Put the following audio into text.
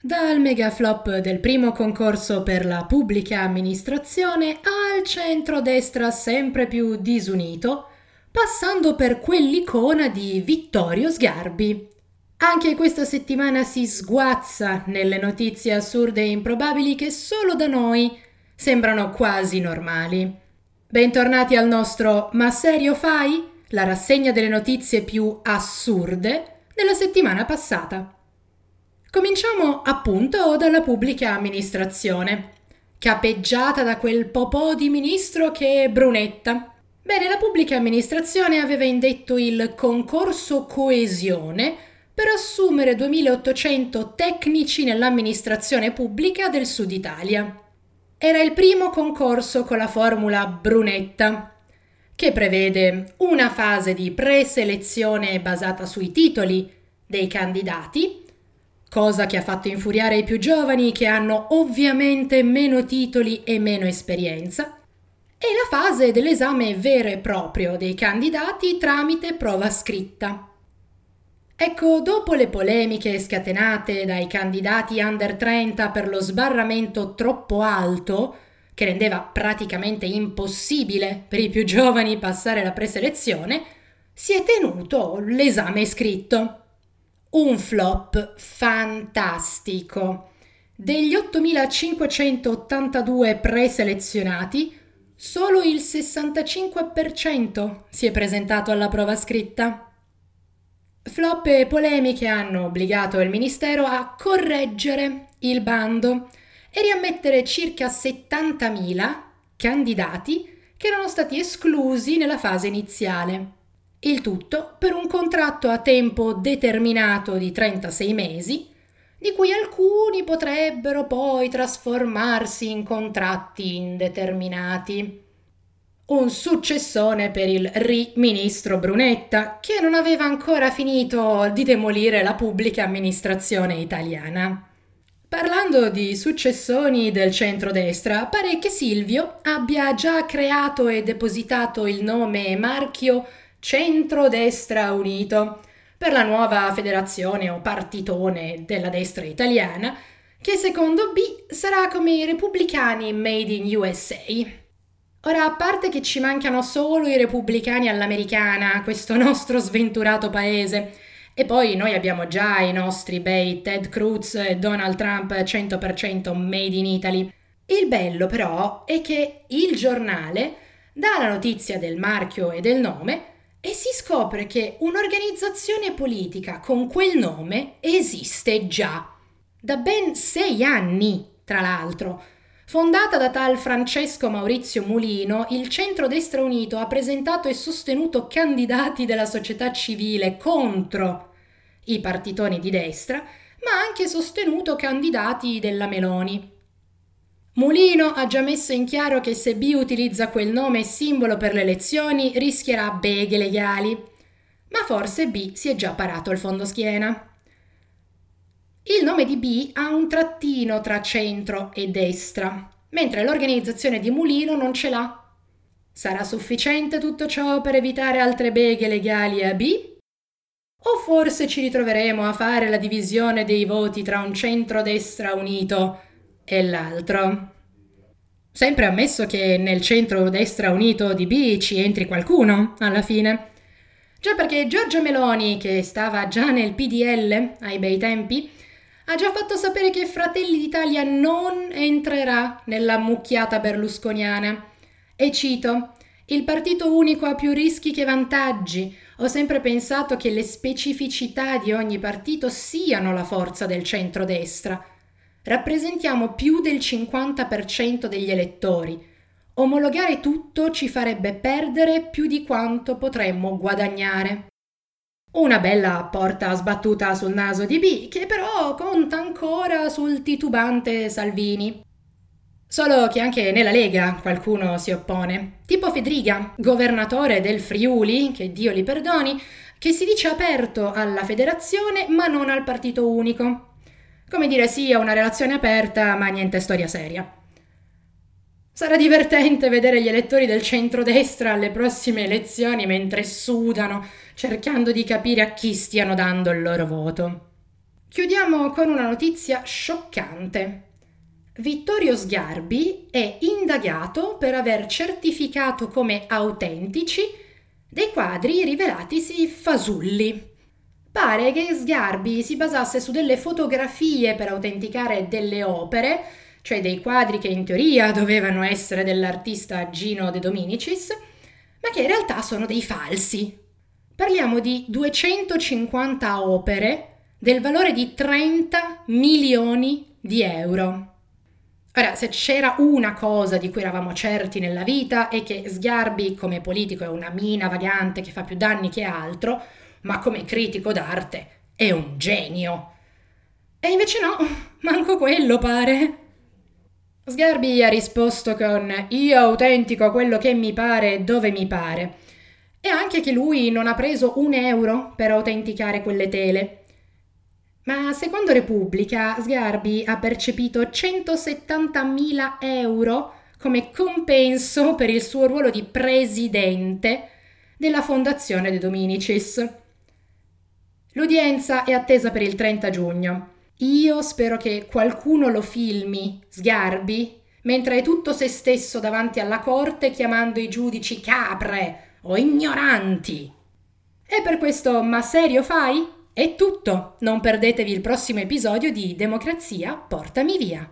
Dal mega flop del primo concorso per la pubblica amministrazione al centro-destra sempre più disunito, passando per quell'icona di Vittorio Sgarbi. Anche questa settimana si sguazza nelle notizie assurde e improbabili che solo da noi sembrano quasi normali. Bentornati al nostro Ma serio fai? La rassegna delle notizie più assurde della settimana passata. Cominciamo appunto dalla pubblica amministrazione, capeggiata da quel popò di ministro che è Brunetta. Bene, la pubblica amministrazione aveva indetto il concorso coesione per assumere 2800 tecnici nell'amministrazione pubblica del Sud Italia. Era il primo concorso con la formula Brunetta, che prevede una fase di preselezione basata sui titoli dei candidati cosa che ha fatto infuriare i più giovani che hanno ovviamente meno titoli e meno esperienza, e la fase dell'esame vero e proprio dei candidati tramite prova scritta. Ecco, dopo le polemiche scatenate dai candidati under 30 per lo sbarramento troppo alto, che rendeva praticamente impossibile per i più giovani passare la preselezione, si è tenuto l'esame scritto un flop fantastico. Degli 8582 preselezionati, solo il 65% si è presentato alla prova scritta. Flop e polemiche hanno obbligato il Ministero a correggere il bando e riammettere circa 70.000 candidati che erano stati esclusi nella fase iniziale. Il tutto per un contratto a tempo determinato di 36 mesi, di cui alcuni potrebbero poi trasformarsi in contratti indeterminati. Un successone per il ri-ministro Brunetta, che non aveva ancora finito di demolire la pubblica amministrazione italiana. Parlando di successoni del centrodestra, pare che Silvio abbia già creato e depositato il nome e marchio Centro-Destra Unito per la nuova federazione o partitone della destra italiana, che secondo B sarà come i repubblicani made in USA. Ora, a parte che ci mancano solo i repubblicani all'americana, questo nostro sventurato paese, e poi noi abbiamo già i nostri bei Ted Cruz e Donald Trump 100% made in Italy. Il bello però è che il giornale dà la notizia del marchio e del nome e si scopre che un'organizzazione politica con quel nome esiste già, da ben sei anni, tra l'altro. Fondata da tal Francesco Maurizio Mulino, il Centro-Destra Unito ha presentato e sostenuto candidati della società civile contro i partitoni di destra, ma ha anche sostenuto candidati della Meloni. Mulino ha già messo in chiaro che se B utilizza quel nome simbolo per le elezioni rischierà beghe legali, ma forse B si è già parato il fondo schiena. Il nome di B ha un trattino tra centro e destra, mentre l'organizzazione di Mulino non ce l'ha. Sarà sufficiente tutto ciò per evitare altre beghe legali a B? O forse ci ritroveremo a fare la divisione dei voti tra un centro-destra unito e l'altro. Sempre ammesso che nel centro-destra unito di B ci entri qualcuno, alla fine. Già perché Giorgia Meloni, che stava già nel PDL ai bei tempi, ha già fatto sapere che Fratelli d'Italia non entrerà nella mucchiata berlusconiana. E cito, il partito unico ha più rischi che vantaggi. Ho sempre pensato che le specificità di ogni partito siano la forza del centro-destra rappresentiamo più del 50% degli elettori. Omologare tutto ci farebbe perdere più di quanto potremmo guadagnare. Una bella porta sbattuta sul naso di B, che però conta ancora sul titubante Salvini. Solo che anche nella Lega qualcuno si oppone. Tipo Fedriga, governatore del Friuli, che Dio li perdoni, che si dice aperto alla federazione ma non al partito unico. Come dire sì, è una relazione aperta, ma niente storia seria. Sarà divertente vedere gli elettori del centrodestra alle prossime elezioni mentre sudano, cercando di capire a chi stiano dando il loro voto. Chiudiamo con una notizia scioccante. Vittorio Sgarbi è indagato per aver certificato come autentici dei quadri rivelatisi fasulli. Pare che Sgarbi si basasse su delle fotografie per autenticare delle opere, cioè dei quadri che in teoria dovevano essere dell'artista Gino De Dominicis, ma che in realtà sono dei falsi. Parliamo di 250 opere del valore di 30 milioni di euro. Ora, se c'era una cosa di cui eravamo certi nella vita è che Sgarbi come politico è una mina vagante che fa più danni che altro, ma come critico d'arte è un genio. E invece no, manco quello pare. Sgarbi ha risposto con io autentico quello che mi pare e dove mi pare. E anche che lui non ha preso un euro per autenticare quelle tele. Ma secondo Repubblica, Sgarbi ha percepito 170.000 euro come compenso per il suo ruolo di presidente della Fondazione De Dominicis. L'udienza è attesa per il 30 giugno. Io spero che qualcuno lo filmi, Sgarbi, mentre è tutto se stesso davanti alla corte chiamando i giudici capre o ignoranti. E per questo ma serio fai? È tutto, non perdetevi il prossimo episodio di Democrazia, portami via.